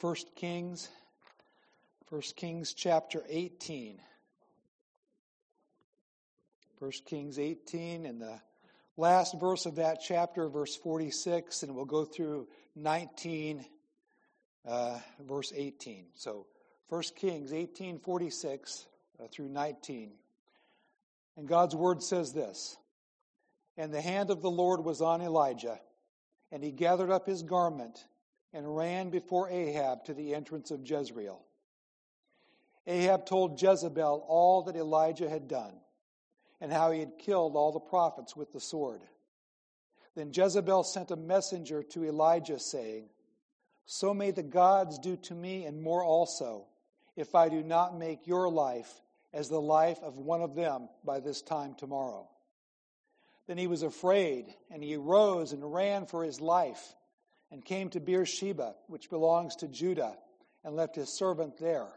1 Kings, 1 Kings chapter 18. 1 Kings 18 and the last verse of that chapter, verse 46, and we'll go through 19, uh, verse 18. So 1 Kings 18, 46 uh, through 19. And God's word says this And the hand of the Lord was on Elijah, and he gathered up his garment and ran before Ahab to the entrance of Jezreel. Ahab told Jezebel all that Elijah had done and how he had killed all the prophets with the sword. Then Jezebel sent a messenger to Elijah, saying, So may the gods do to me and more also, if I do not make your life as the life of one of them by this time tomorrow. Then he was afraid, and he arose and ran for his life and came to Beersheba, which belongs to Judah, and left his servant there.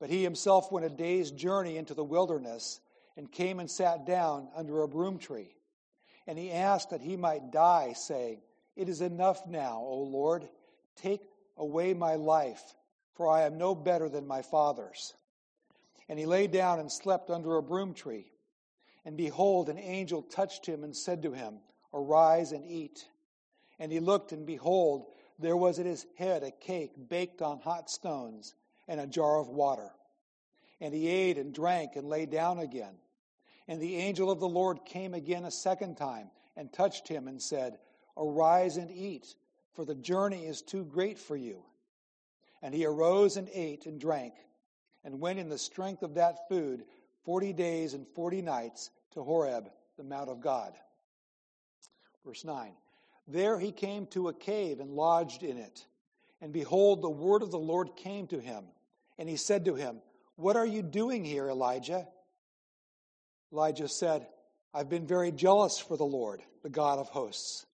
But he himself went a day's journey into the wilderness and came and sat down under a broom tree. And he asked that he might die, saying, It is enough now, O Lord. Take away my life, for I am no better than my fathers. And he lay down and slept under a broom tree. And behold, an angel touched him and said to him, Arise and eat. And he looked, and behold, there was at his head a cake baked on hot stones and a jar of water. And he ate and drank and lay down again. And the angel of the Lord came again a second time and touched him and said, Arise and eat, for the journey is too great for you. And he arose and ate and drank, and went in the strength of that food forty days and forty nights to Horeb, the Mount of God. Verse 9. There he came to a cave and lodged in it. And behold, the word of the Lord came to him. And he said to him, What are you doing here, Elijah? Elijah said, I've been very jealous for the Lord, the God of hosts.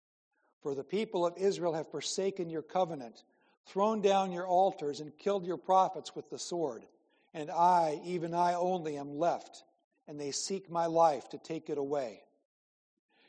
For the people of Israel have forsaken your covenant, thrown down your altars, and killed your prophets with the sword. And I, even I only, am left, and they seek my life to take it away.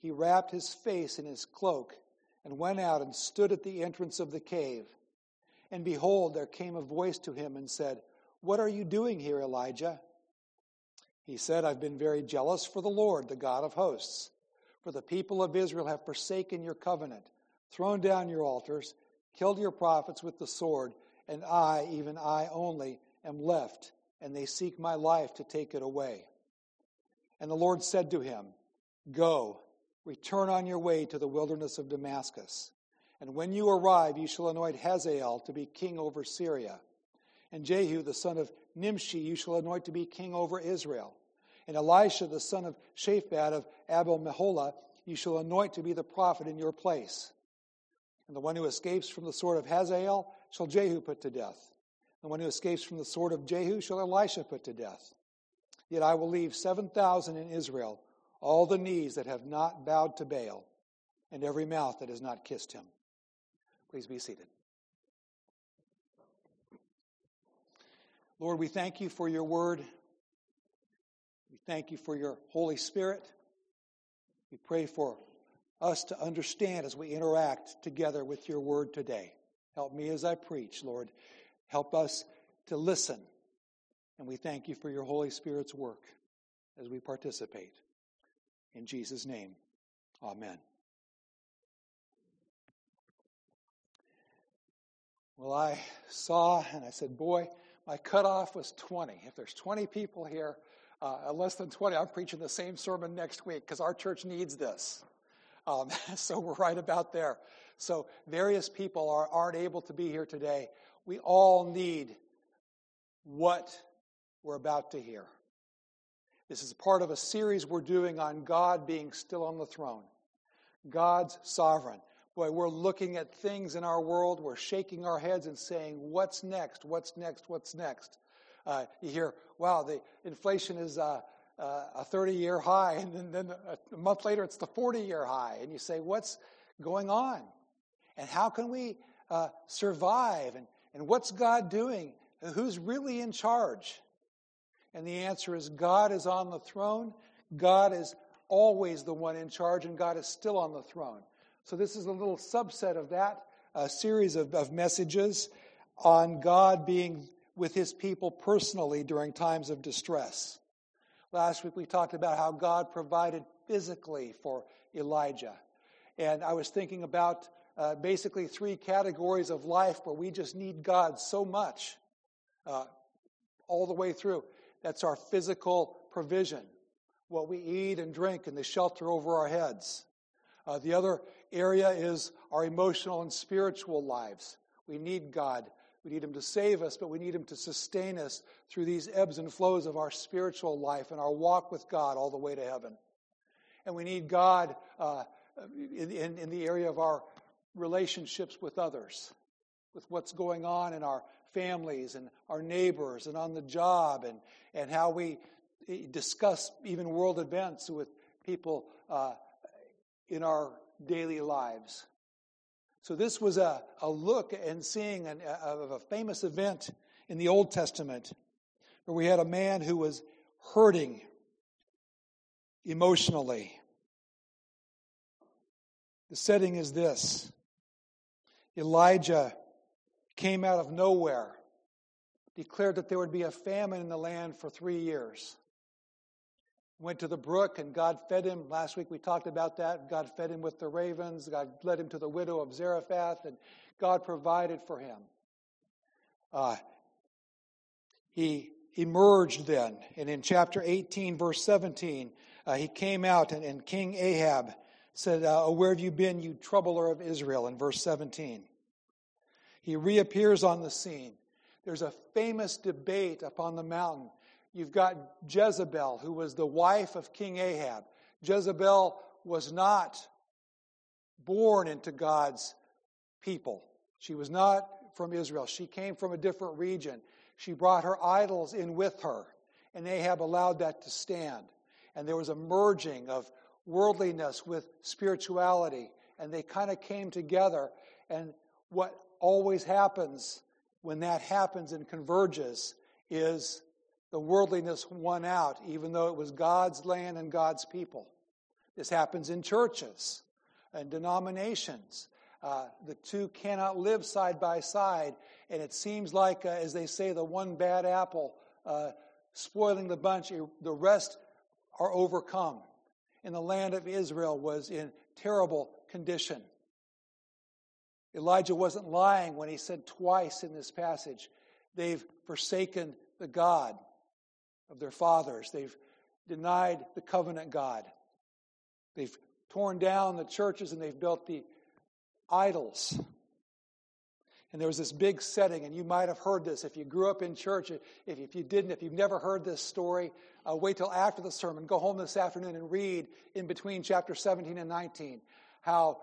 he wrapped his face in his cloak and went out and stood at the entrance of the cave. And behold, there came a voice to him and said, What are you doing here, Elijah? He said, I've been very jealous for the Lord, the God of hosts. For the people of Israel have forsaken your covenant, thrown down your altars, killed your prophets with the sword, and I, even I only, am left, and they seek my life to take it away. And the Lord said to him, Go Return on your way to the wilderness of Damascus. And when you arrive, you shall anoint Hazael to be king over Syria. And Jehu, the son of Nimshi, you shall anoint to be king over Israel. And Elisha, the son of Shaphat of Abel Meholah, you shall anoint to be the prophet in your place. And the one who escapes from the sword of Hazael shall Jehu put to death. And the one who escapes from the sword of Jehu shall Elisha put to death. Yet I will leave 7,000 in Israel all the knees that have not bowed to Baal, and every mouth that has not kissed him. Please be seated. Lord, we thank you for your word. We thank you for your Holy Spirit. We pray for us to understand as we interact together with your word today. Help me as I preach, Lord. Help us to listen. And we thank you for your Holy Spirit's work as we participate. In Jesus' name, amen. Well, I saw and I said, boy, my cutoff was 20. If there's 20 people here, uh, less than 20, I'm preaching the same sermon next week because our church needs this. Um, so we're right about there. So various people are, aren't able to be here today. We all need what we're about to hear. This is part of a series we're doing on God being still on the throne. God's sovereign. Boy, we're looking at things in our world, we're shaking our heads and saying, What's next? What's next? What's next? Uh, you hear, wow, the inflation is uh, uh, a 30 year high, and then, then a month later it's the 40 year high. And you say, What's going on? And how can we uh, survive? And, and what's God doing? Who's really in charge? And the answer is God is on the throne. God is always the one in charge, and God is still on the throne. So, this is a little subset of that uh, series of, of messages on God being with his people personally during times of distress. Last week we talked about how God provided physically for Elijah. And I was thinking about uh, basically three categories of life where we just need God so much uh, all the way through. That's our physical provision, what we eat and drink, and the shelter over our heads. Uh, the other area is our emotional and spiritual lives. We need God. We need Him to save us, but we need Him to sustain us through these ebbs and flows of our spiritual life and our walk with God all the way to heaven. And we need God uh, in, in, in the area of our relationships with others, with what's going on in our families and our neighbors and on the job and, and how we eh, discuss even world events with people uh, in our daily lives. So, this was a, a look and seeing an, a, of a famous event in the Old Testament where we had a man who was hurting emotionally. The setting is this Elijah came out of nowhere, declared that there would be a famine in the land for three years. Went to the brook and God fed him. Last week we talked about that. God fed him with the ravens. God led him to the widow of Zarephath, and God provided for him. Uh, he emerged then, and in chapter 18, verse 17, uh, he came out, and, and King Ahab said, uh, Where have you been, you troubler of Israel? In verse 17. He reappears on the scene. There's a famous debate upon the mountain You've got Jezebel, who was the wife of King Ahab. Jezebel was not born into God's people. She was not from Israel. She came from a different region. She brought her idols in with her, and Ahab allowed that to stand. And there was a merging of worldliness with spirituality, and they kind of came together. And what always happens when that happens and converges is the worldliness won out, even though it was God's land and God's people. This happens in churches and denominations. Uh, the two cannot live side by side, and it seems like, uh, as they say, the one bad apple uh, spoiling the bunch, the rest are overcome. And the land of Israel was in terrible condition. Elijah wasn't lying when he said twice in this passage, they've forsaken the God of their fathers. They've denied the covenant God. They've torn down the churches and they've built the idols. And there was this big setting, and you might have heard this if you grew up in church. If, if you didn't, if you've never heard this story, uh, wait till after the sermon. Go home this afternoon and read in between chapter 17 and 19 how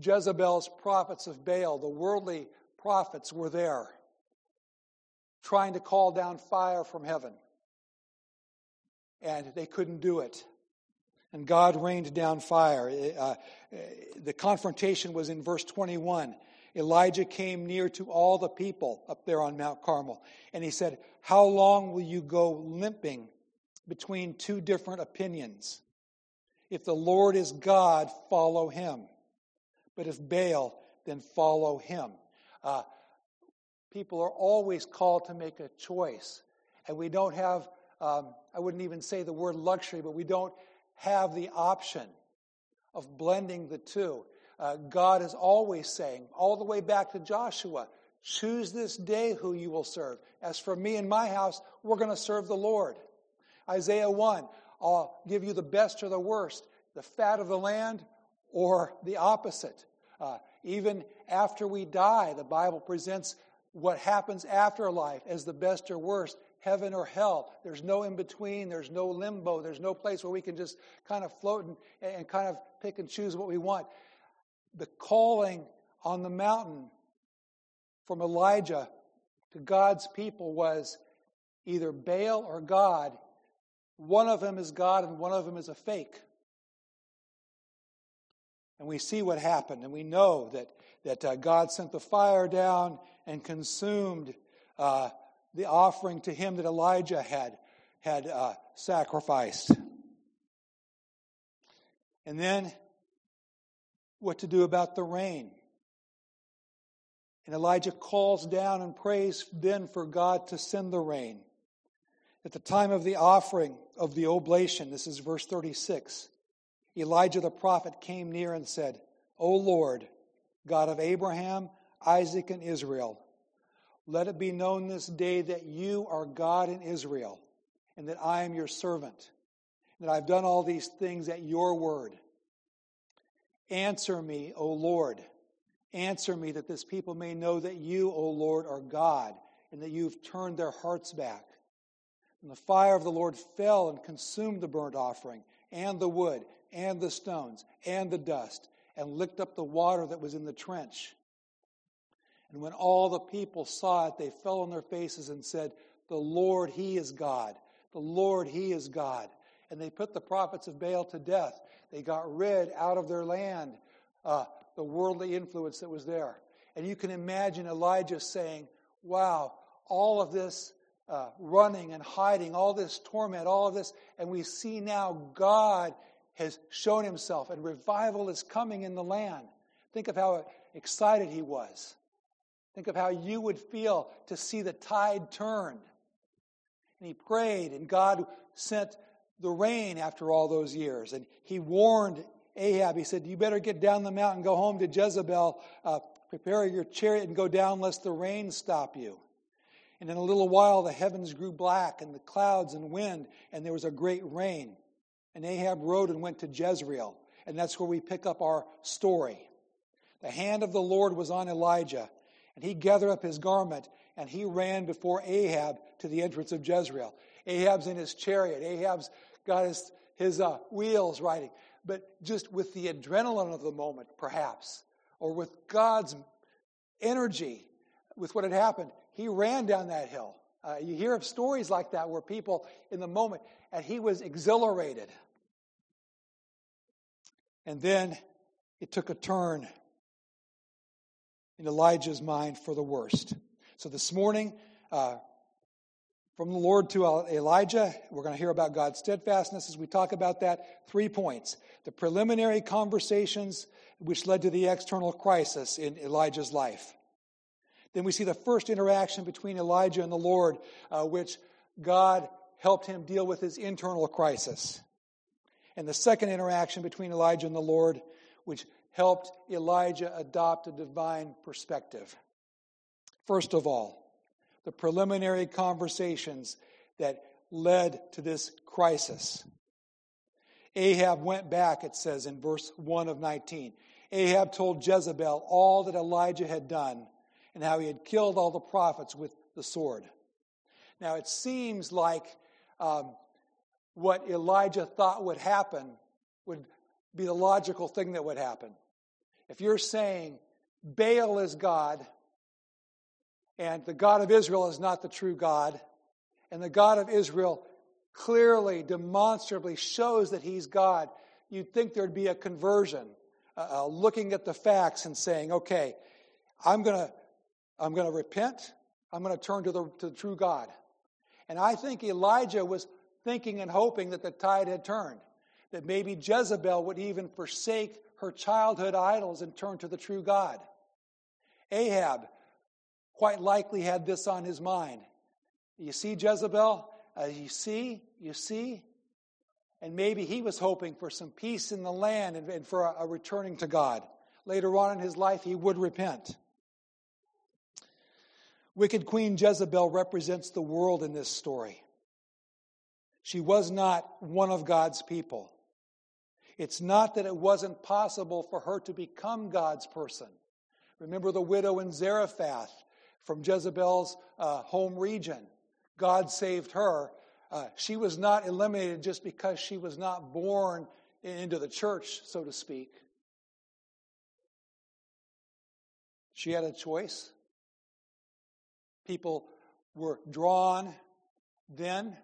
Jezebel's prophets of Baal, the worldly prophets, were there trying to call down fire from heaven and they couldn't do it. And God rained down fire. Uh, the confrontation was in verse 21. Elijah came near to all the people up there on Mount Carmel, and he said, How long will you go limping between two different opinions? If the Lord is God, follow him. But if Baal, then follow him. Uh, people are always called to make a choice, and we don't have um, I wouldn't even say the word luxury, but we don't have the option of blending the two. Uh, God is always saying, all the way back to Joshua, choose this day who you will serve. As for me and my house, we're going to serve the Lord. Isaiah 1, I'll give you the best or the worst, the fat of the land or the opposite. Uh, even after we die, the Bible presents what happens after life as the best or worst heaven or hell. There's no in between. There's no limbo. There's no place where we can just kind of float and, and kind of pick and choose what we want. the calling on the mountain from Elijah to God's people was either Baal or God. One of them is God and one of them is a fake. And we see what happened, and we know that, that uh, God sent the fire down and consumed uh, the offering to him that Elijah had, had uh, sacrificed. And then what to do about the rain. And Elijah calls down and prays then for God to send the rain. At the time of the offering of the oblation, this is verse 36, Elijah the prophet came near and said, O Lord, God of Abraham, Isaac, and Israel, let it be known this day that you are God in Israel, and that I am your servant, and that I've done all these things at your word. Answer me, O Lord. Answer me that this people may know that you, O Lord, are God, and that you've turned their hearts back. And the fire of the Lord fell and consumed the burnt offering, and the wood, and the stones, and the dust, and licked up the water that was in the trench. And when all the people saw it, they fell on their faces and said, The Lord, He is God. The Lord, He is God. And they put the prophets of Baal to death. They got rid out of their land uh, the worldly influence that was there. And you can imagine Elijah saying, Wow, all of this uh, running and hiding, all this torment, all of this, and we see now God has shown himself and revival is coming in the land. Think of how excited he was. Think of how you would feel to see the tide turn. And he prayed, and God sent the rain after all those years. And he warned Ahab, he said, You better get down the mountain, go home to Jezebel, uh, prepare your chariot and go down lest the rain stop you. And in a little while, the heavens grew black, and the clouds and wind, and there was a great rain. And Ahab rode and went to Jezreel. And that's where we pick up our story. The hand of the Lord was on Elijah, and he gathered up his garment, and he ran before Ahab to the entrance of Jezreel. Ahab's in his chariot. Ahab's got his, his uh, wheels riding. But just with the adrenaline of the moment, perhaps, or with God's energy, with what had happened, he ran down that hill. Uh, you hear of stories like that where people in the moment, and he was exhilarated. And then it took a turn in Elijah's mind for the worst. So this morning, uh, from the Lord to Elijah, we're going to hear about God's steadfastness as we talk about that. Three points the preliminary conversations which led to the external crisis in Elijah's life. Then we see the first interaction between Elijah and the Lord, uh, which God helped him deal with his internal crisis. And the second interaction between Elijah and the Lord, which helped Elijah adopt a divine perspective. First of all, the preliminary conversations that led to this crisis. Ahab went back, it says in verse 1 of 19. Ahab told Jezebel all that Elijah had done and how he had killed all the prophets with the sword. Now, it seems like um, what Elijah thought would happen would be the logical thing that would happen. If you're saying Baal is God and the God of Israel is not the true God. And the God of Israel clearly, demonstrably shows that he's God. You'd think there'd be a conversion, uh, looking at the facts and saying, okay, I'm going to I'm going to repent. I'm going to turn to the, to the true God. And I think Elijah was thinking and hoping that the tide had turned, that maybe Jezebel would even forsake her childhood idols and turn to the true God. Ahab quite likely had this on his mind. You see, Jezebel? Uh, you see? You see? And maybe he was hoping for some peace in the land and, and for a, a returning to God. Later on in his life, he would repent. Wicked Queen Jezebel represents the world in this story. She was not one of God's people. It's not that it wasn't possible for her to become God's person. Remember the widow in Zarephath from Jezebel's uh, home region. God saved her. Uh, she was not eliminated just because she was not born into the church, so to speak. She had a choice. People were drawn then.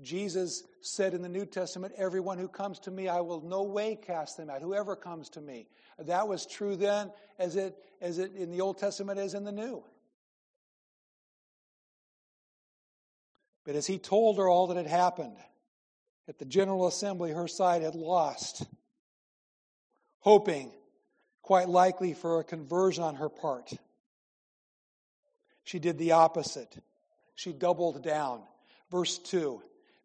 Jesus said in the New Testament, Everyone who comes to me, I will no way cast them out. Whoever comes to me. That was true then as it, as it in the Old Testament as in the New. But as he told her all that had happened, at the General Assembly, her side had lost, hoping, quite likely, for a conversion on her part. She did the opposite. She doubled down. Verse 2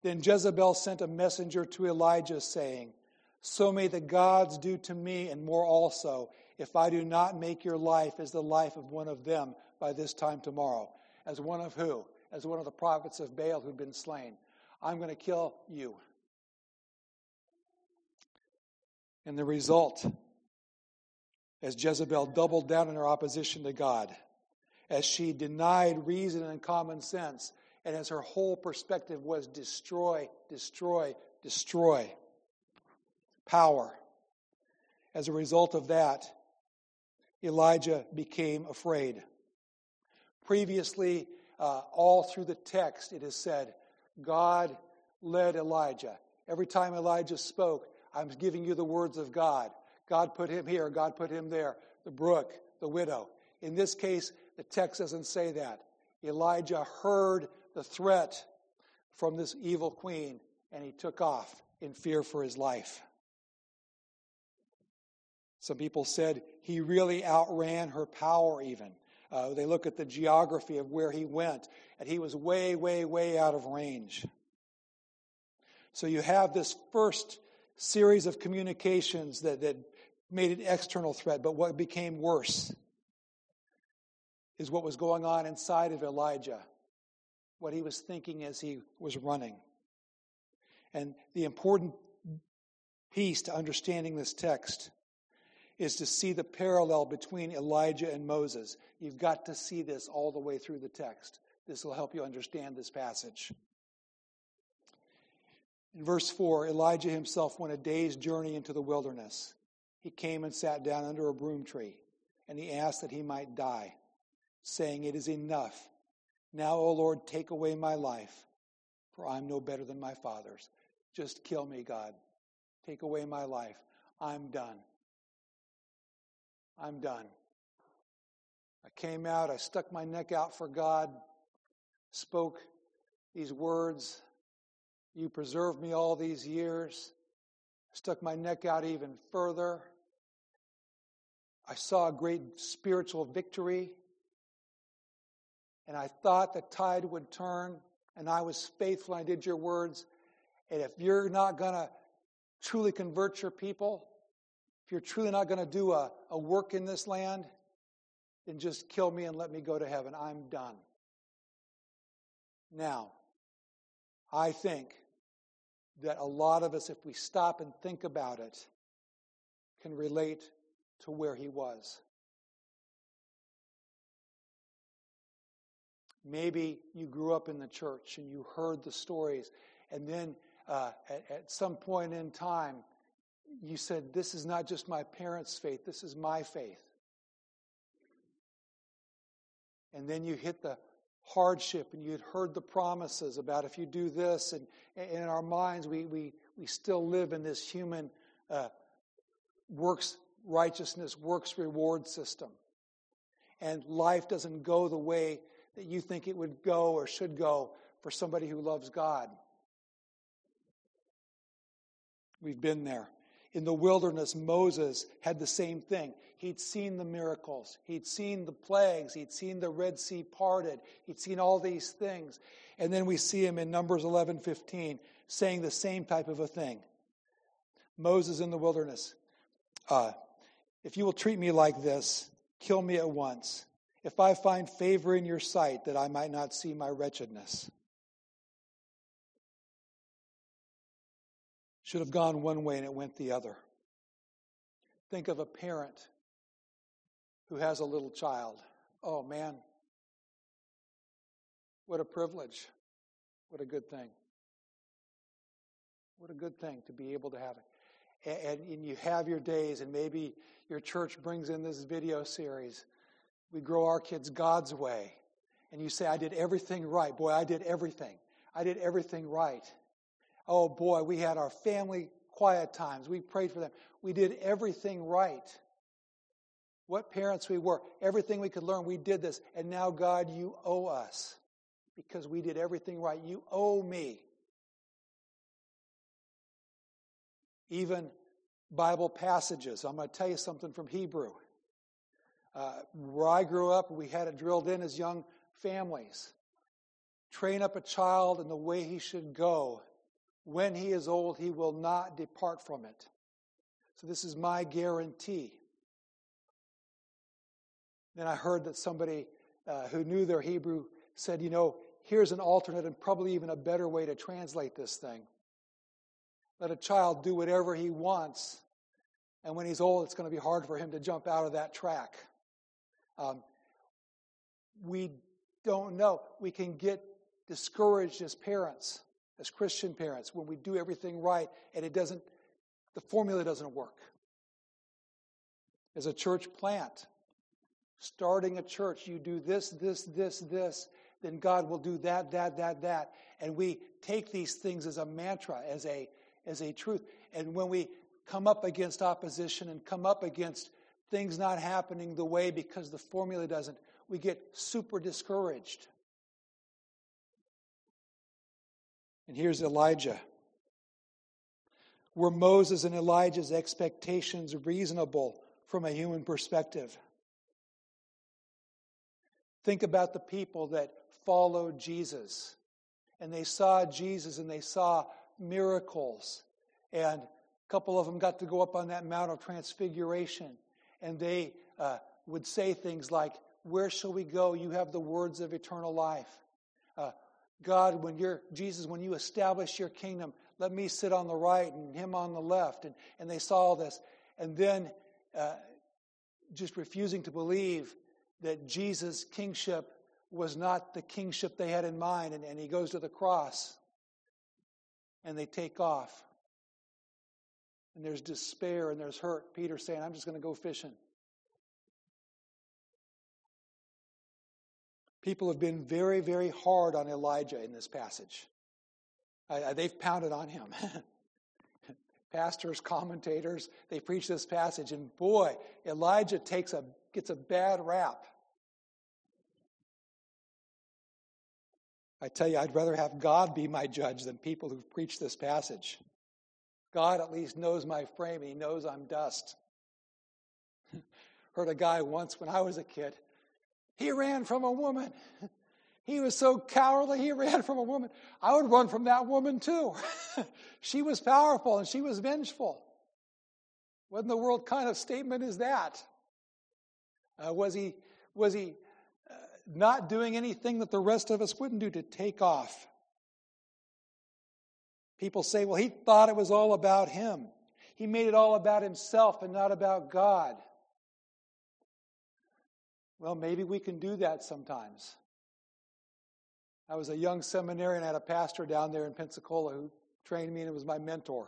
Then Jezebel sent a messenger to Elijah, saying, So may the gods do to me, and more also, if I do not make your life as the life of one of them by this time tomorrow. As one of who? As one of the prophets of Baal who'd been slain. I'm going to kill you. And the result, as Jezebel doubled down in her opposition to God, as she denied reason and common sense, and as her whole perspective was destroy, destroy, destroy power. As a result of that, Elijah became afraid. Previously, uh, all through the text, it is said, God led Elijah. Every time Elijah spoke, I'm giving you the words of God. God put him here, God put him there. The brook, the widow. In this case, the text doesn't say that. Elijah heard the threat from this evil queen and he took off in fear for his life. Some people said he really outran her power, even. Uh, they look at the geography of where he went, and he was way, way, way out of range. So you have this first series of communications that, that made an external threat, but what became worse is what was going on inside of Elijah, what he was thinking as he was running. And the important piece to understanding this text is to see the parallel between Elijah and Moses. You've got to see this all the way through the text. This will help you understand this passage. In verse 4, Elijah himself went a day's journey into the wilderness. He came and sat down under a broom tree, and he asked that he might die, saying, It is enough. Now, O Lord, take away my life, for I'm no better than my fathers. Just kill me, God. Take away my life. I'm done. I'm done. I came out, I stuck my neck out for God, spoke these words you preserved me all these years. Stuck my neck out even further. I saw a great spiritual victory. And I thought the tide would turn, and I was faithful. and I did your words. And if you're not going to truly convert your people, if you're truly not going to do a, a work in this land, then just kill me and let me go to heaven. I'm done. Now, I think that a lot of us, if we stop and think about it, can relate to where he was. Maybe you grew up in the church and you heard the stories, and then uh, at, at some point in time, you said, This is not just my parents' faith, this is my faith. And then you hit the hardship and you had heard the promises about if you do this and, and in our minds we, we, we still live in this human uh, works righteousness works reward system and life doesn't go the way that you think it would go or should go for somebody who loves god we've been there in the wilderness, Moses had the same thing. He'd seen the miracles, he'd seen the plagues, he'd seen the Red Sea parted, he'd seen all these things. And then we see him in Numbers 11 15 saying the same type of a thing. Moses in the wilderness. Uh, if you will treat me like this, kill me at once. If I find favor in your sight, that I might not see my wretchedness. should have gone one way and it went the other. Think of a parent who has a little child. Oh man, what a privilege. What a good thing. What a good thing to be able to have it. And, and you have your days, and maybe your church brings in this video series we grow our kids God's way. And you say, I did everything right. Boy, I did everything. I did everything right. Oh boy, we had our family quiet times. We prayed for them. We did everything right. What parents we were. Everything we could learn, we did this. And now, God, you owe us because we did everything right. You owe me. Even Bible passages. I'm going to tell you something from Hebrew. Uh, where I grew up, we had it drilled in as young families. Train up a child in the way he should go. When he is old, he will not depart from it. So, this is my guarantee. Then I heard that somebody uh, who knew their Hebrew said, you know, here's an alternate and probably even a better way to translate this thing. Let a child do whatever he wants, and when he's old, it's going to be hard for him to jump out of that track. Um, we don't know. We can get discouraged as parents, as Christian parents, when we do everything right and it doesn't, the formula doesn't work. As a church plant, starting a church, you do this, this, this, this, then God will do that, that, that, that. And we take these things as a mantra, as a, as a truth. And when we come up against opposition and come up against things not happening the way because the formula doesn't, we get super discouraged. And here's Elijah. Were Moses and Elijah's expectations reasonable from a human perspective? Think about the people that followed Jesus and they saw Jesus and they saw miracles. And a couple of them got to go up on that Mount of Transfiguration and they uh, would say things like, Where shall we go? You have the words of eternal life. Uh, God, when you're, Jesus, when you establish your kingdom, let me sit on the right and him on the left. And, and they saw this. And then uh, just refusing to believe that Jesus' kingship was not the kingship they had in mind. And, and he goes to the cross and they take off. And there's despair and there's hurt. Peter saying, I'm just going to go fishing. People have been very, very hard on Elijah in this passage. They've pounded on him. Pastors, commentators, they preach this passage, and boy, Elijah takes a, gets a bad rap. I tell you, I'd rather have God be my judge than people who preach this passage. God at least knows my frame, He knows I'm dust. Heard a guy once when I was a kid, he ran from a woman. He was so cowardly, he ran from a woman. I would run from that woman too. she was powerful and she was vengeful. What in the world kind of statement is that? Uh, was he, was he uh, not doing anything that the rest of us wouldn't do to take off? People say, well, he thought it was all about him. He made it all about himself and not about God. Well, maybe we can do that sometimes. I was a young seminarian, I had a pastor down there in Pensacola who trained me and was my mentor.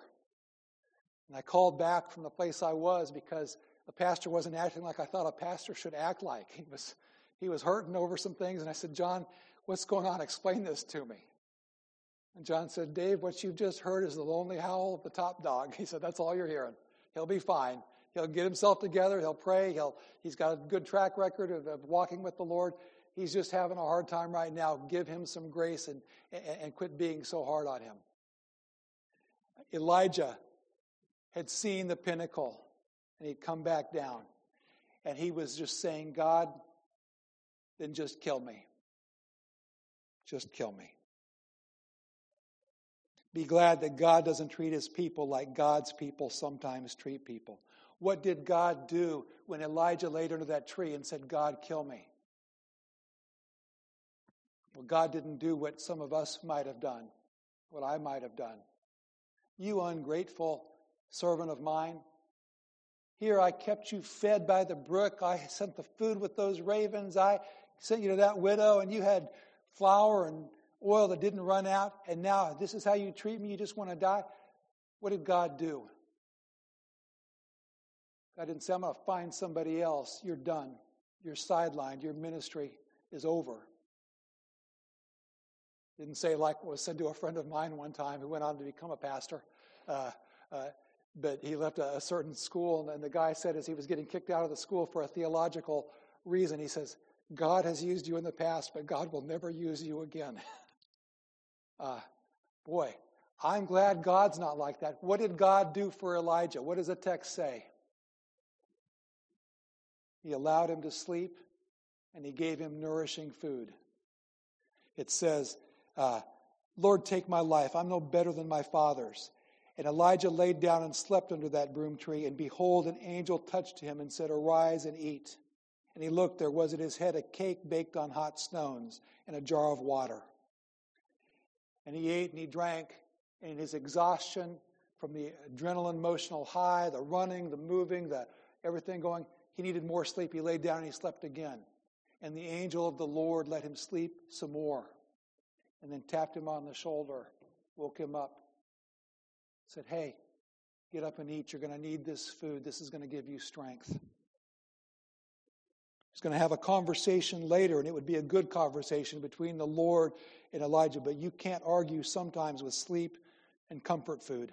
And I called back from the place I was because the pastor wasn't acting like I thought a pastor should act like. He was, he was hurting over some things, and I said, John, what's going on? Explain this to me. And John said, Dave, what you've just heard is the lonely howl of the top dog. He said, That's all you're hearing. He'll be fine. He'll get himself together. He'll pray. He'll, he's got a good track record of, of walking with the Lord. He's just having a hard time right now. Give him some grace and, and, and quit being so hard on him. Elijah had seen the pinnacle and he'd come back down. And he was just saying, God, then just kill me. Just kill me. Be glad that God doesn't treat his people like God's people sometimes treat people. What did God do when Elijah laid under that tree and said, God, kill me? Well, God didn't do what some of us might have done, what I might have done. You ungrateful servant of mine, here I kept you fed by the brook. I sent the food with those ravens. I sent you to that widow, and you had flour and oil that didn't run out. And now this is how you treat me. You just want to die. What did God do? God didn't say, I'm going to find somebody else. You're done. You're sidelined. Your ministry is over. Didn't say like what was said to a friend of mine one time who went on to become a pastor. Uh, uh, but he left a, a certain school, and, and the guy said as he was getting kicked out of the school for a theological reason, he says, God has used you in the past, but God will never use you again. uh, boy, I'm glad God's not like that. What did God do for Elijah? What does the text say? He allowed him to sleep and he gave him nourishing food. It says, uh, Lord, take my life. I'm no better than my father's. And Elijah laid down and slept under that broom tree, and behold, an angel touched him and said, Arise and eat. And he looked, there was at his head a cake baked on hot stones and a jar of water. And he ate and he drank, and his exhaustion from the adrenaline emotional high, the running, the moving, the everything going, he needed more sleep. He laid down and he slept again. And the angel of the Lord let him sleep some more. And then tapped him on the shoulder, woke him up, said, Hey, get up and eat. You're going to need this food. This is going to give you strength. He's going to have a conversation later, and it would be a good conversation between the Lord and Elijah, but you can't argue sometimes with sleep and comfort food.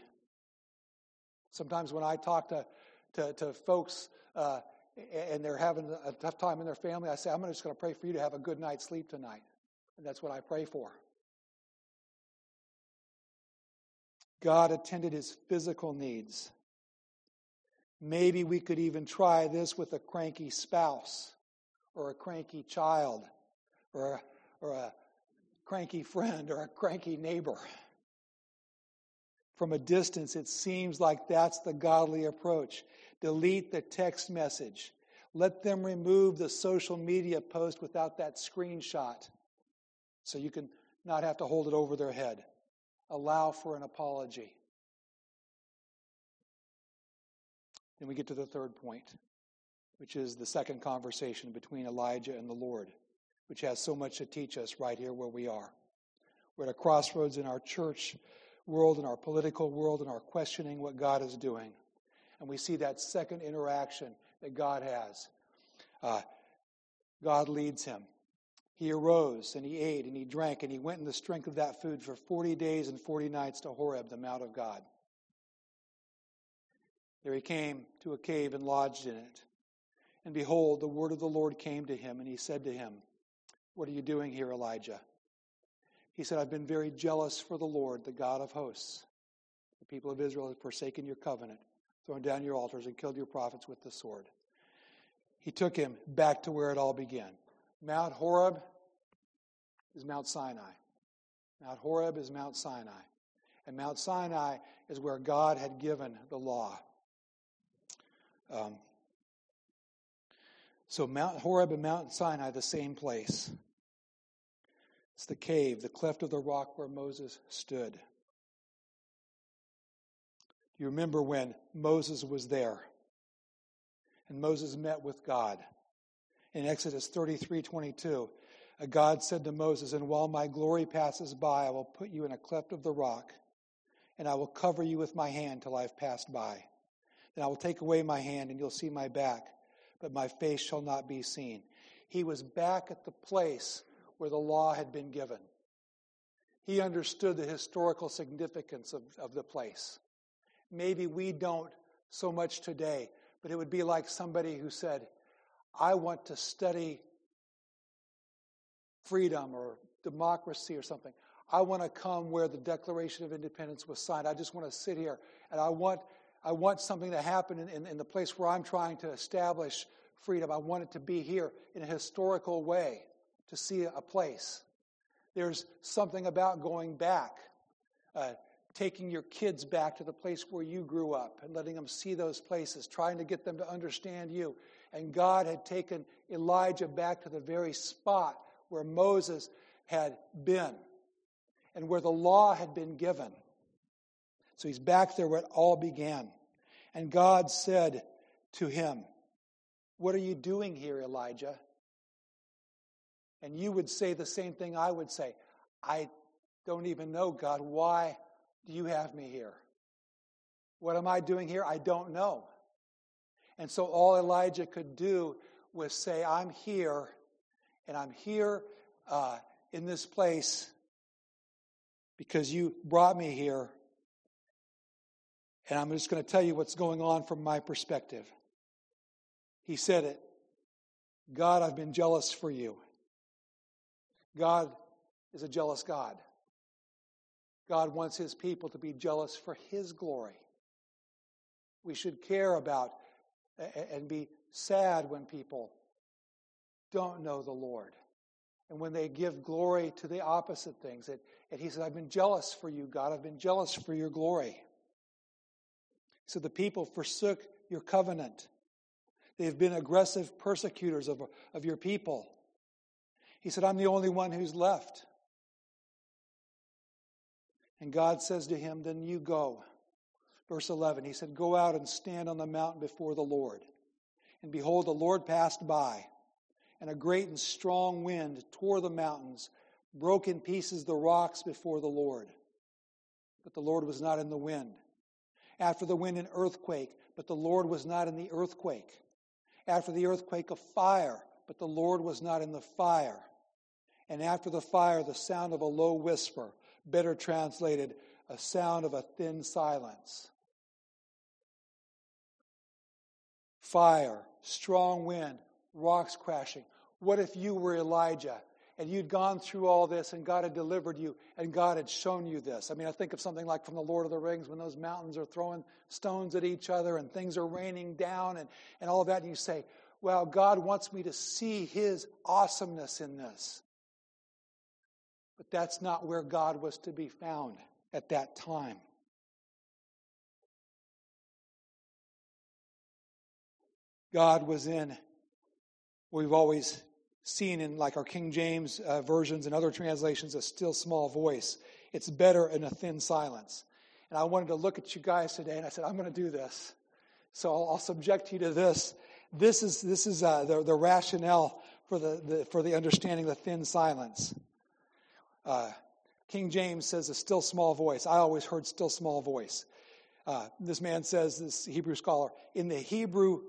Sometimes when I talk to, to, to folks uh, and they're having a tough time in their family, I say, I'm just going to pray for you to have a good night's sleep tonight. And that's what I pray for. God attended his physical needs. Maybe we could even try this with a cranky spouse or a cranky child or a, or a cranky friend or a cranky neighbor. From a distance, it seems like that's the godly approach. Delete the text message. Let them remove the social media post without that screenshot so you can not have to hold it over their head. Allow for an apology. Then we get to the third point, which is the second conversation between Elijah and the Lord, which has so much to teach us right here where we are. We're at a crossroads in our church world, in our political world, in our questioning what God is doing. And we see that second interaction that God has. Uh, God leads him. He arose and he ate and he drank and he went in the strength of that food for 40 days and 40 nights to Horeb, the Mount of God. There he came to a cave and lodged in it. And behold, the word of the Lord came to him, and he said to him, What are you doing here, Elijah? He said, I've been very jealous for the Lord, the God of hosts. The people of Israel have forsaken your covenant, thrown down your altars, and killed your prophets with the sword. He took him back to where it all began. Mount Horeb is Mount Sinai. Mount Horeb is Mount Sinai. And Mount Sinai is where God had given the law. Um, so Mount Horeb and Mount Sinai, the same place. It's the cave, the cleft of the rock where Moses stood. You remember when Moses was there and Moses met with God. In Exodus 33 22, God said to Moses, And while my glory passes by, I will put you in a cleft of the rock, and I will cover you with my hand till I've passed by. Then I will take away my hand, and you'll see my back, but my face shall not be seen. He was back at the place where the law had been given. He understood the historical significance of, of the place. Maybe we don't so much today, but it would be like somebody who said, I want to study freedom or democracy or something. I want to come where the Declaration of Independence was signed. I just want to sit here and I want, I want something to happen in, in, in the place where I'm trying to establish freedom. I want it to be here in a historical way to see a place. There's something about going back, uh, taking your kids back to the place where you grew up and letting them see those places, trying to get them to understand you. And God had taken Elijah back to the very spot where Moses had been and where the law had been given. So he's back there where it all began. And God said to him, What are you doing here, Elijah? And you would say the same thing I would say. I don't even know, God. Why do you have me here? What am I doing here? I don't know. And so all Elijah could do was say, I'm here, and I'm here uh, in this place because you brought me here. And I'm just going to tell you what's going on from my perspective. He said it God, I've been jealous for you. God is a jealous God. God wants his people to be jealous for his glory. We should care about and be sad when people don't know the Lord and when they give glory to the opposite things. And he said, I've been jealous for you, God. I've been jealous for your glory. So the people forsook your covenant. They've been aggressive persecutors of, of your people. He said, I'm the only one who's left. And God says to him, Then you go. Verse 11, he said, Go out and stand on the mountain before the Lord. And behold, the Lord passed by, and a great and strong wind tore the mountains, broke in pieces the rocks before the Lord. But the Lord was not in the wind. After the wind, an earthquake, but the Lord was not in the earthquake. After the earthquake, a fire, but the Lord was not in the fire. And after the fire, the sound of a low whisper, better translated, a sound of a thin silence. Fire, strong wind, rocks crashing. What if you were Elijah and you'd gone through all this and God had delivered you and God had shown you this? I mean, I think of something like from the Lord of the Rings when those mountains are throwing stones at each other and things are raining down and, and all of that. And you say, well, God wants me to see his awesomeness in this. But that's not where God was to be found at that time. God was in, we've always seen in like our King James uh, versions and other translations, a still small voice. It's better in a thin silence. And I wanted to look at you guys today, and I said, I'm going to do this. So I'll, I'll subject you to this. This is, this is uh, the, the rationale for the, the, for the understanding of the thin silence. Uh, King James says a still small voice. I always heard still small voice. Uh, this man says, this Hebrew scholar, in the Hebrew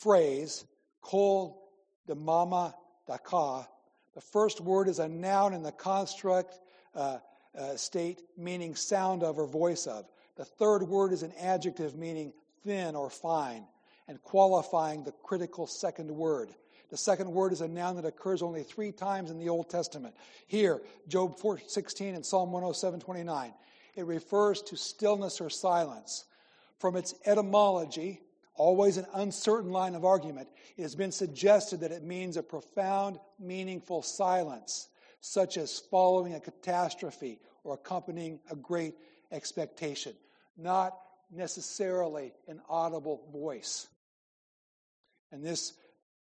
phrase, kol demama daka, the first word is a noun in the construct uh, uh, state meaning sound of or voice of. The third word is an adjective meaning thin or fine and qualifying the critical second word. The second word is a noun that occurs only three times in the Old Testament. Here, Job 4:16 and Psalm 107:29. It refers to stillness or silence. From its etymology, always an uncertain line of argument, it has been suggested that it means a profound, meaningful silence, such as following a catastrophe or accompanying a great expectation, not necessarily an audible voice. And this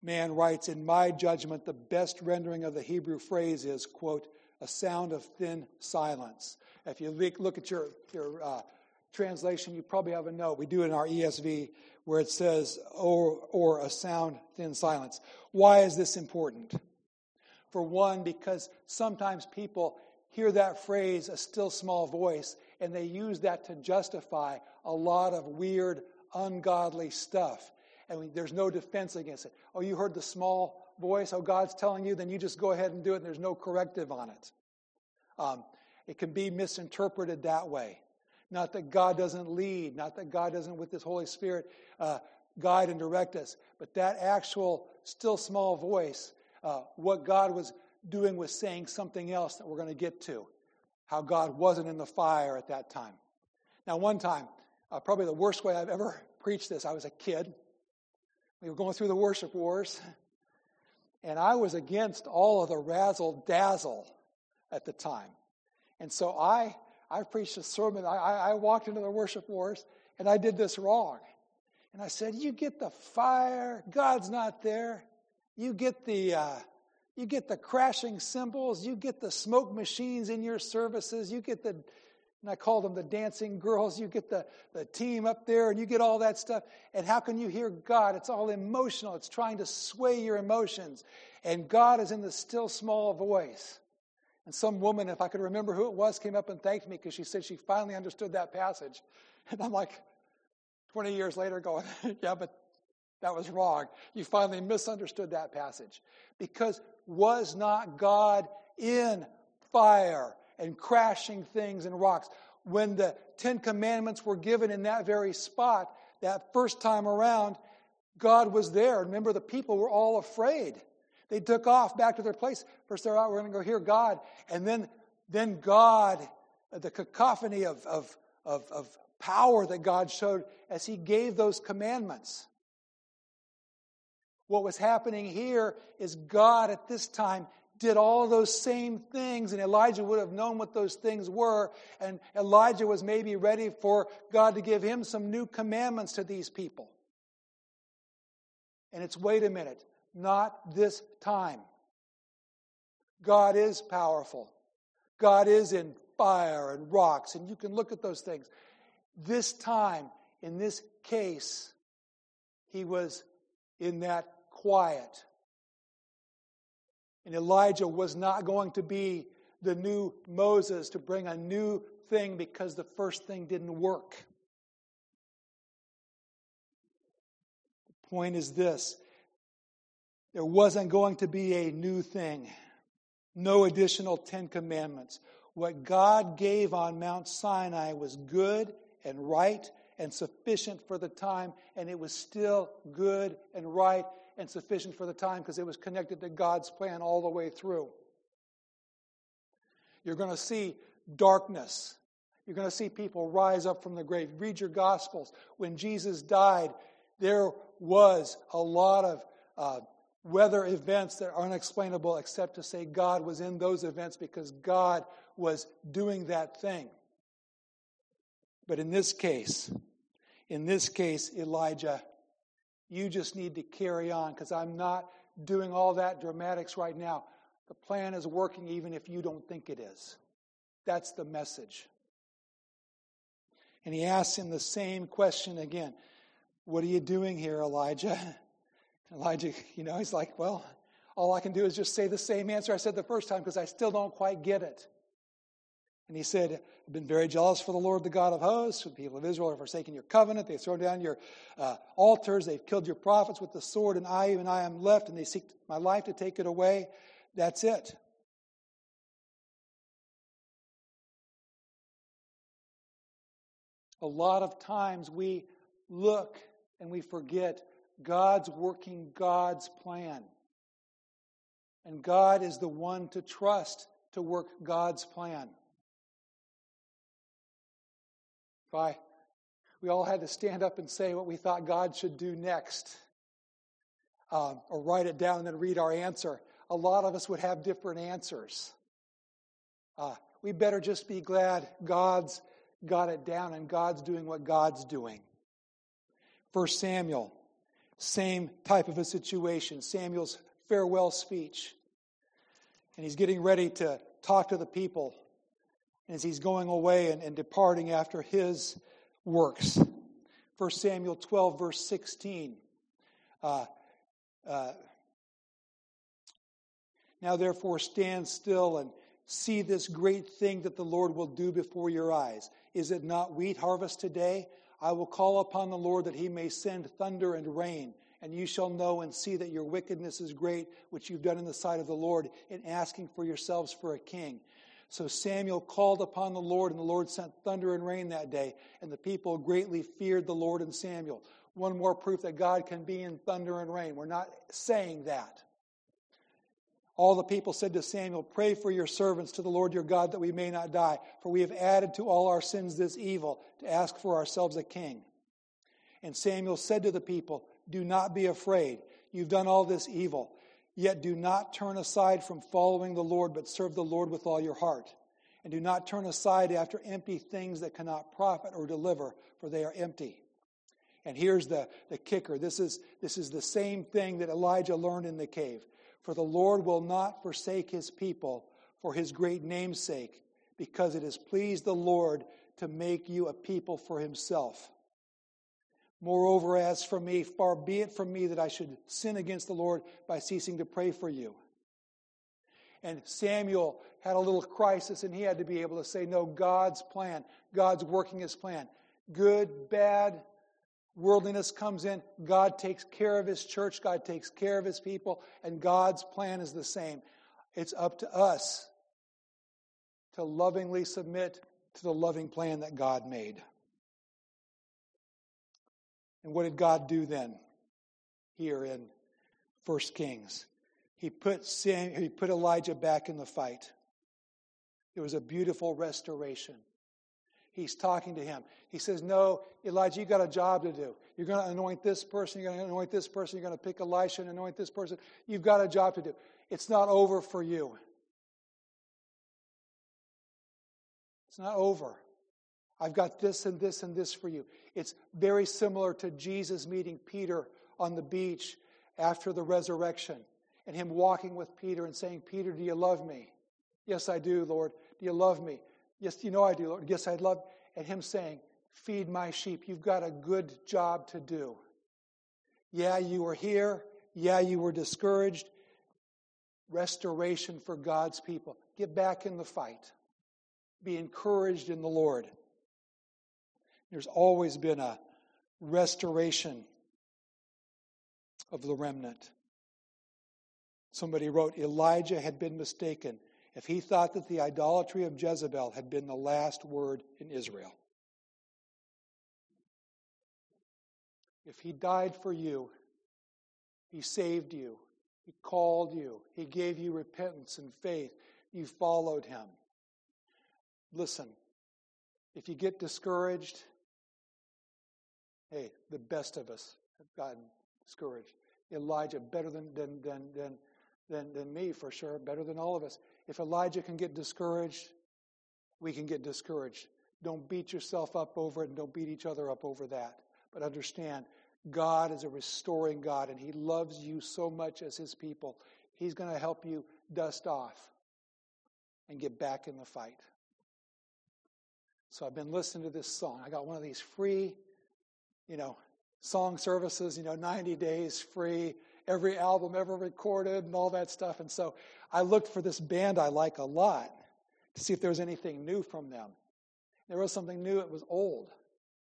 man writes, In my judgment, the best rendering of the Hebrew phrase is, quote, a sound of thin silence. If you look at your, your uh, translation, you probably have a note. We do in our ESV where it says, or, or a sound thin silence. Why is this important? For one, because sometimes people hear that phrase, a still small voice, and they use that to justify a lot of weird, ungodly stuff and there's no defense against it. Oh, you heard the small voice? Oh, God's telling you, then you just go ahead and do it, and there's no corrective on it. Um, it can be misinterpreted that way. Not that God doesn't lead, not that God doesn't, with His Holy Spirit, uh, guide and direct us, but that actual, still small voice, uh, what God was doing was saying something else that we're going to get to. How God wasn't in the fire at that time. Now, one time, uh, probably the worst way I've ever preached this, I was a kid. We were going through the worship wars, and I was against all of the razzle dazzle at the time. And so I, I preached a sermon. I, I walked into the worship wars, and I did this wrong. And I said, "You get the fire. God's not there. You get the." Uh, you get the crashing cymbals, you get the smoke machines in your services, you get the and I call them the dancing girls. You get the, the team up there and you get all that stuff. And how can you hear God? It's all emotional, it's trying to sway your emotions. And God is in the still small voice. And some woman, if I could remember who it was, came up and thanked me because she said she finally understood that passage. And I'm like, 20 years later, going, yeah, but That was wrong. You finally misunderstood that passage. Because was not God in fire and crashing things and rocks? When the Ten Commandments were given in that very spot, that first time around, God was there. Remember, the people were all afraid. They took off back to their place. First, they're out, we're going to go hear God. And then, then God, the cacophony of, of, of, of power that God showed as He gave those commandments. What was happening here is God at this time did all those same things, and Elijah would have known what those things were, and Elijah was maybe ready for God to give him some new commandments to these people. And it's wait a minute, not this time. God is powerful. God is in fire and rocks, and you can look at those things. This time, in this case, he was in that quiet. And Elijah was not going to be the new Moses to bring a new thing because the first thing didn't work. The point is this there wasn't going to be a new thing, no additional Ten Commandments. What God gave on Mount Sinai was good and right and sufficient for the time, and it was still good and right and sufficient for the time because it was connected to God's plan all the way through. You're going to see darkness. You're going to see people rise up from the grave. Read your Gospels. When Jesus died, there was a lot of uh, weather events that are unexplainable except to say God was in those events because God was doing that thing. But in this case, in this case, Elijah you just need to carry on because I'm not doing all that dramatics right now. The plan is working even if you don't think it is. That's the message. And he asks him the same question again What are you doing here, Elijah? Elijah, you know, he's like, Well, all I can do is just say the same answer I said the first time because I still don't quite get it. And he said, I've been very jealous for the Lord, the God of hosts. The people of Israel have forsaken your covenant. They've thrown down your uh, altars. They've killed your prophets with the sword, and I, even I, am left, and they seek my life to take it away. That's it. A lot of times we look and we forget God's working God's plan. And God is the one to trust to work God's plan. If I, we all had to stand up and say what we thought God should do next, um, or write it down and then read our answer, a lot of us would have different answers. Uh, we better just be glad God's got it down and God's doing what God's doing. First Samuel, same type of a situation. Samuel's farewell speech. And he's getting ready to talk to the people as he's going away and, and departing after his works. 1 Samuel 12, verse 16. Uh, uh, now, therefore, stand still and see this great thing that the Lord will do before your eyes. Is it not wheat harvest today? I will call upon the Lord that he may send thunder and rain, and you shall know and see that your wickedness is great, which you've done in the sight of the Lord, in asking for yourselves for a king. So Samuel called upon the Lord, and the Lord sent thunder and rain that day, and the people greatly feared the Lord and Samuel. One more proof that God can be in thunder and rain. We're not saying that. All the people said to Samuel, Pray for your servants to the Lord your God that we may not die, for we have added to all our sins this evil to ask for ourselves a king. And Samuel said to the people, Do not be afraid. You've done all this evil. Yet do not turn aside from following the Lord, but serve the Lord with all your heart. And do not turn aside after empty things that cannot profit or deliver, for they are empty. And here's the, the kicker this is, this is the same thing that Elijah learned in the cave. For the Lord will not forsake his people for his great name's sake, because it has pleased the Lord to make you a people for himself. Moreover, as for me, far be it from me that I should sin against the Lord by ceasing to pray for you. And Samuel had a little crisis, and he had to be able to say, No, God's plan. God's working his plan. Good, bad, worldliness comes in, God takes care of his church, God takes care of his people, and God's plan is the same. It's up to us to lovingly submit to the loving plan that God made. And what did God do then here in 1 Kings? He put, Sam, he put Elijah back in the fight. It was a beautiful restoration. He's talking to him. He says, No, Elijah, you've got a job to do. You're going to anoint this person, you're going to anoint this person, you're going to pick Elisha and anoint this person. You've got a job to do. It's not over for you. It's not over. I've got this and this and this for you. It's very similar to Jesus meeting Peter on the beach after the resurrection and him walking with Peter and saying, Peter, do you love me? Yes, I do, Lord. Do you love me? Yes, you know I do, Lord. Yes, I'd love. And him saying, Feed my sheep. You've got a good job to do. Yeah, you were here. Yeah, you were discouraged. Restoration for God's people. Get back in the fight. Be encouraged in the Lord. There's always been a restoration of the remnant. Somebody wrote Elijah had been mistaken if he thought that the idolatry of Jezebel had been the last word in Israel. If he died for you, he saved you, he called you, he gave you repentance and faith, you followed him. Listen, if you get discouraged, hey, the best of us have gotten discouraged. Elijah, better than, than, than, than, than, than me for sure, better than all of us. If Elijah can get discouraged, we can get discouraged. Don't beat yourself up over it and don't beat each other up over that. But understand, God is a restoring God and He loves you so much as His people. He's going to help you dust off and get back in the fight. So I've been listening to this song. I got one of these free, you know, song services, you know, 90 days free every album ever recorded and all that stuff. And so I looked for this band I like a lot to see if there was anything new from them. There was something new, it was old.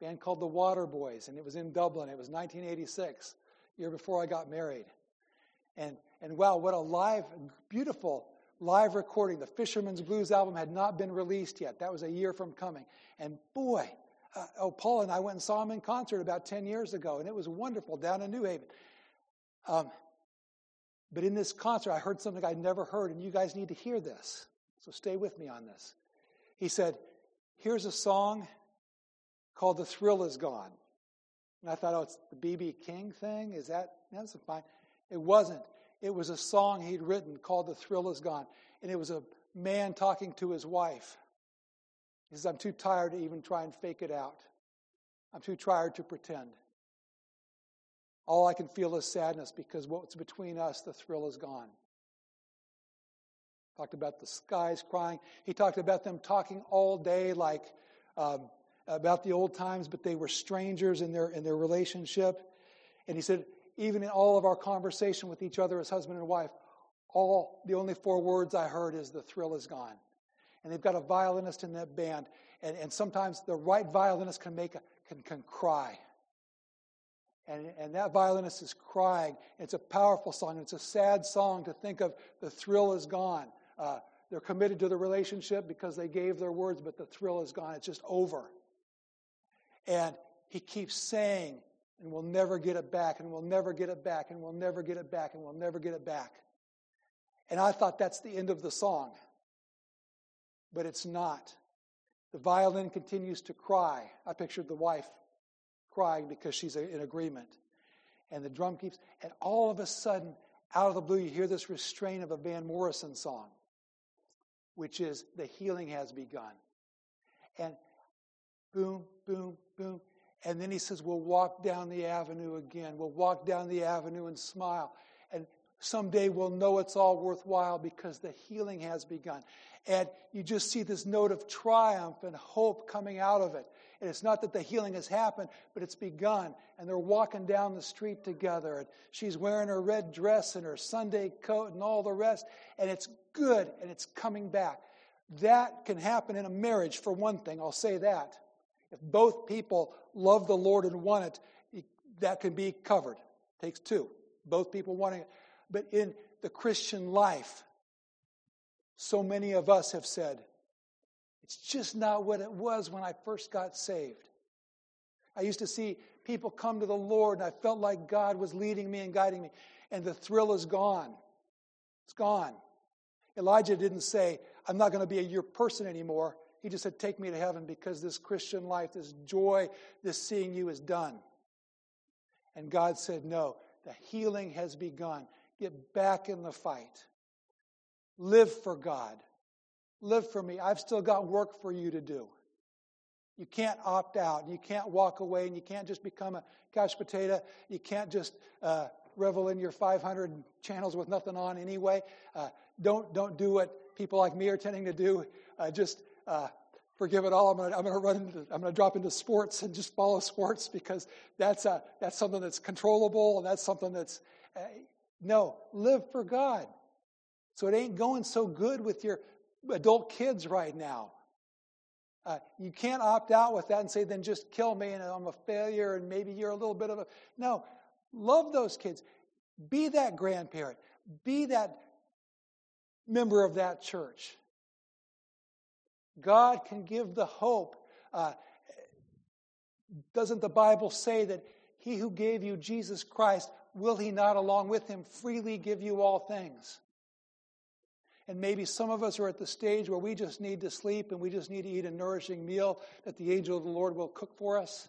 A band called the Waterboys, and it was in Dublin. It was 1986, year before I got married. And, and wow, what a live, beautiful live recording. The Fisherman's Blues album had not been released yet. That was a year from coming. And boy, uh, oh, Paul and I went and saw him in concert about 10 years ago, and it was wonderful down in New Haven. Um, but in this concert, I heard something I'd never heard, and you guys need to hear this. So stay with me on this. He said, Here's a song called The Thrill Is Gone. And I thought, oh, it's the B.B. King thing? Is that? That's fine. It wasn't. It was a song he'd written called The Thrill Is Gone. And it was a man talking to his wife. He says, I'm too tired to even try and fake it out. I'm too tired to pretend. All I can feel is sadness because what's between us, the thrill is gone. Talked about the skies crying. He talked about them talking all day like um, about the old times, but they were strangers in their in their relationship. And he said, even in all of our conversation with each other as husband and wife, all the only four words I heard is the thrill is gone. And they've got a violinist in that band, and, and sometimes the right violinist can make a, can, can cry and, and that violinist is crying. It's a powerful song. It's a sad song to think of the thrill is gone. Uh, they're committed to the relationship because they gave their words, but the thrill is gone. It's just over. And he keeps saying, and we'll never get it back, and we'll never get it back, and we'll never get it back, and we'll never get it back. And I thought that's the end of the song. But it's not. The violin continues to cry. I pictured the wife crying because she's in agreement. And the drum keeps, and all of a sudden, out of the blue, you hear this restraint of a Van Morrison song, which is The Healing Has Begun. And boom, boom, boom. And then he says, We'll walk down the avenue again. We'll walk down the avenue and smile. And someday we'll know it's all worthwhile because the healing has begun. And you just see this note of triumph and hope coming out of it. And it's not that the healing has happened, but it's begun. And they're walking down the street together. And she's wearing her red dress and her Sunday coat and all the rest. And it's good and it's coming back. That can happen in a marriage, for one thing. I'll say that. If both people love the Lord and want it, that can be covered. takes two. Both people wanting it. But in the Christian life, so many of us have said, it's just not what it was when I first got saved. I used to see people come to the Lord, and I felt like God was leading me and guiding me, and the thrill is gone. It's gone. Elijah didn't say, I'm not going to be a your person anymore. He just said, Take me to heaven because this Christian life, this joy, this seeing you is done. And God said, No, the healing has begun. Get back in the fight. Live for God. Live for me. I've still got work for you to do. You can't opt out. You can't walk away, and you can't just become a couch potato. You can't just uh, revel in your 500 channels with nothing on anyway. Uh, don't don't do what people like me are tending to do. Uh, just uh, forgive it all. I'm going to I'm going to run into I'm going to drop into sports and just follow sports because that's a, that's something that's controllable and that's something that's uh, no live for God. So it ain't going so good with your adult kids right now. Uh, you can't opt out with that and say, then just kill me and I'm a failure and maybe you're a little bit of a. No, love those kids. Be that grandparent. Be that member of that church. God can give the hope. Uh, doesn't the Bible say that he who gave you Jesus Christ, will he not along with him freely give you all things? And maybe some of us are at the stage where we just need to sleep and we just need to eat a nourishing meal that the angel of the Lord will cook for us.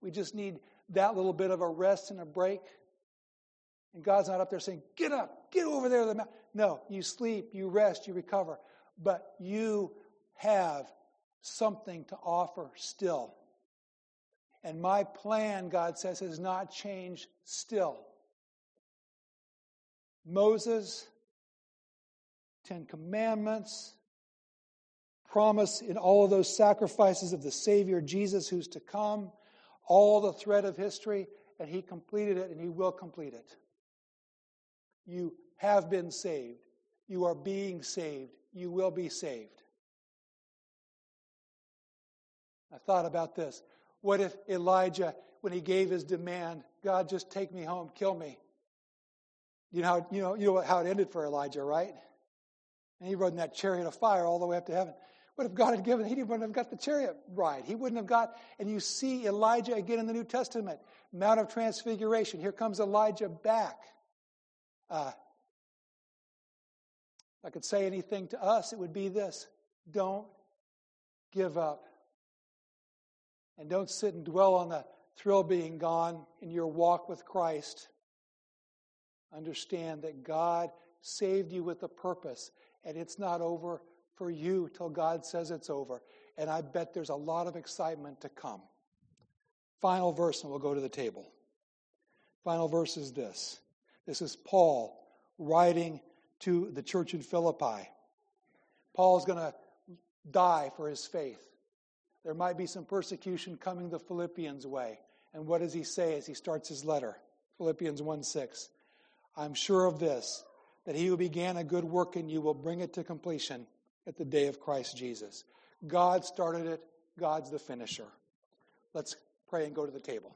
We just need that little bit of a rest and a break. And God's not up there saying, Get up, get over there to the mountain. No, you sleep, you rest, you recover. But you have something to offer still. And my plan, God says, has not changed still. Moses, Ten Commandments, promise in all of those sacrifices of the Savior Jesus who's to come, all the thread of history, and He completed it and He will complete it. You have been saved. You are being saved. You will be saved. I thought about this. What if Elijah, when he gave his demand, God, just take me home, kill me? You know how, you know, you know how it ended for Elijah, right? And he rode in that chariot of fire all the way up to heaven. What if God had given, he wouldn't have got the chariot ride. He wouldn't have got, and you see Elijah again in the New Testament, Mount of Transfiguration. Here comes Elijah back. Uh, if I could say anything to us, it would be this don't give up. And don't sit and dwell on the thrill being gone in your walk with Christ. Understand that God saved you with a purpose and it's not over for you till God says it's over. And I bet there's a lot of excitement to come. Final verse, and we'll go to the table. Final verse is this this is Paul writing to the church in Philippi. Paul's going to die for his faith. There might be some persecution coming the Philippians' way. And what does he say as he starts his letter? Philippians 1 6. I'm sure of this, that he who began a good work in you will bring it to completion at the day of Christ Jesus. God started it, God's the finisher. Let's pray and go to the table.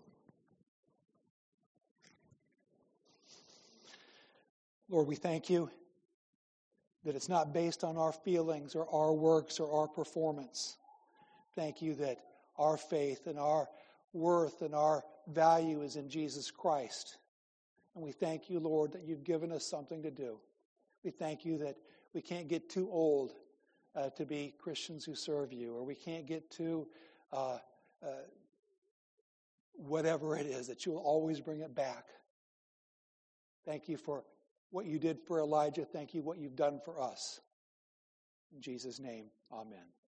Lord, we thank you that it's not based on our feelings or our works or our performance. Thank you that our faith and our worth and our value is in Jesus Christ. And we thank you, Lord, that you've given us something to do. We thank you that we can't get too old uh, to be Christians who serve you, or we can't get too uh, uh, whatever it is, that you'll always bring it back. Thank you for what you did for Elijah. Thank you what you've done for us. In Jesus' name, amen.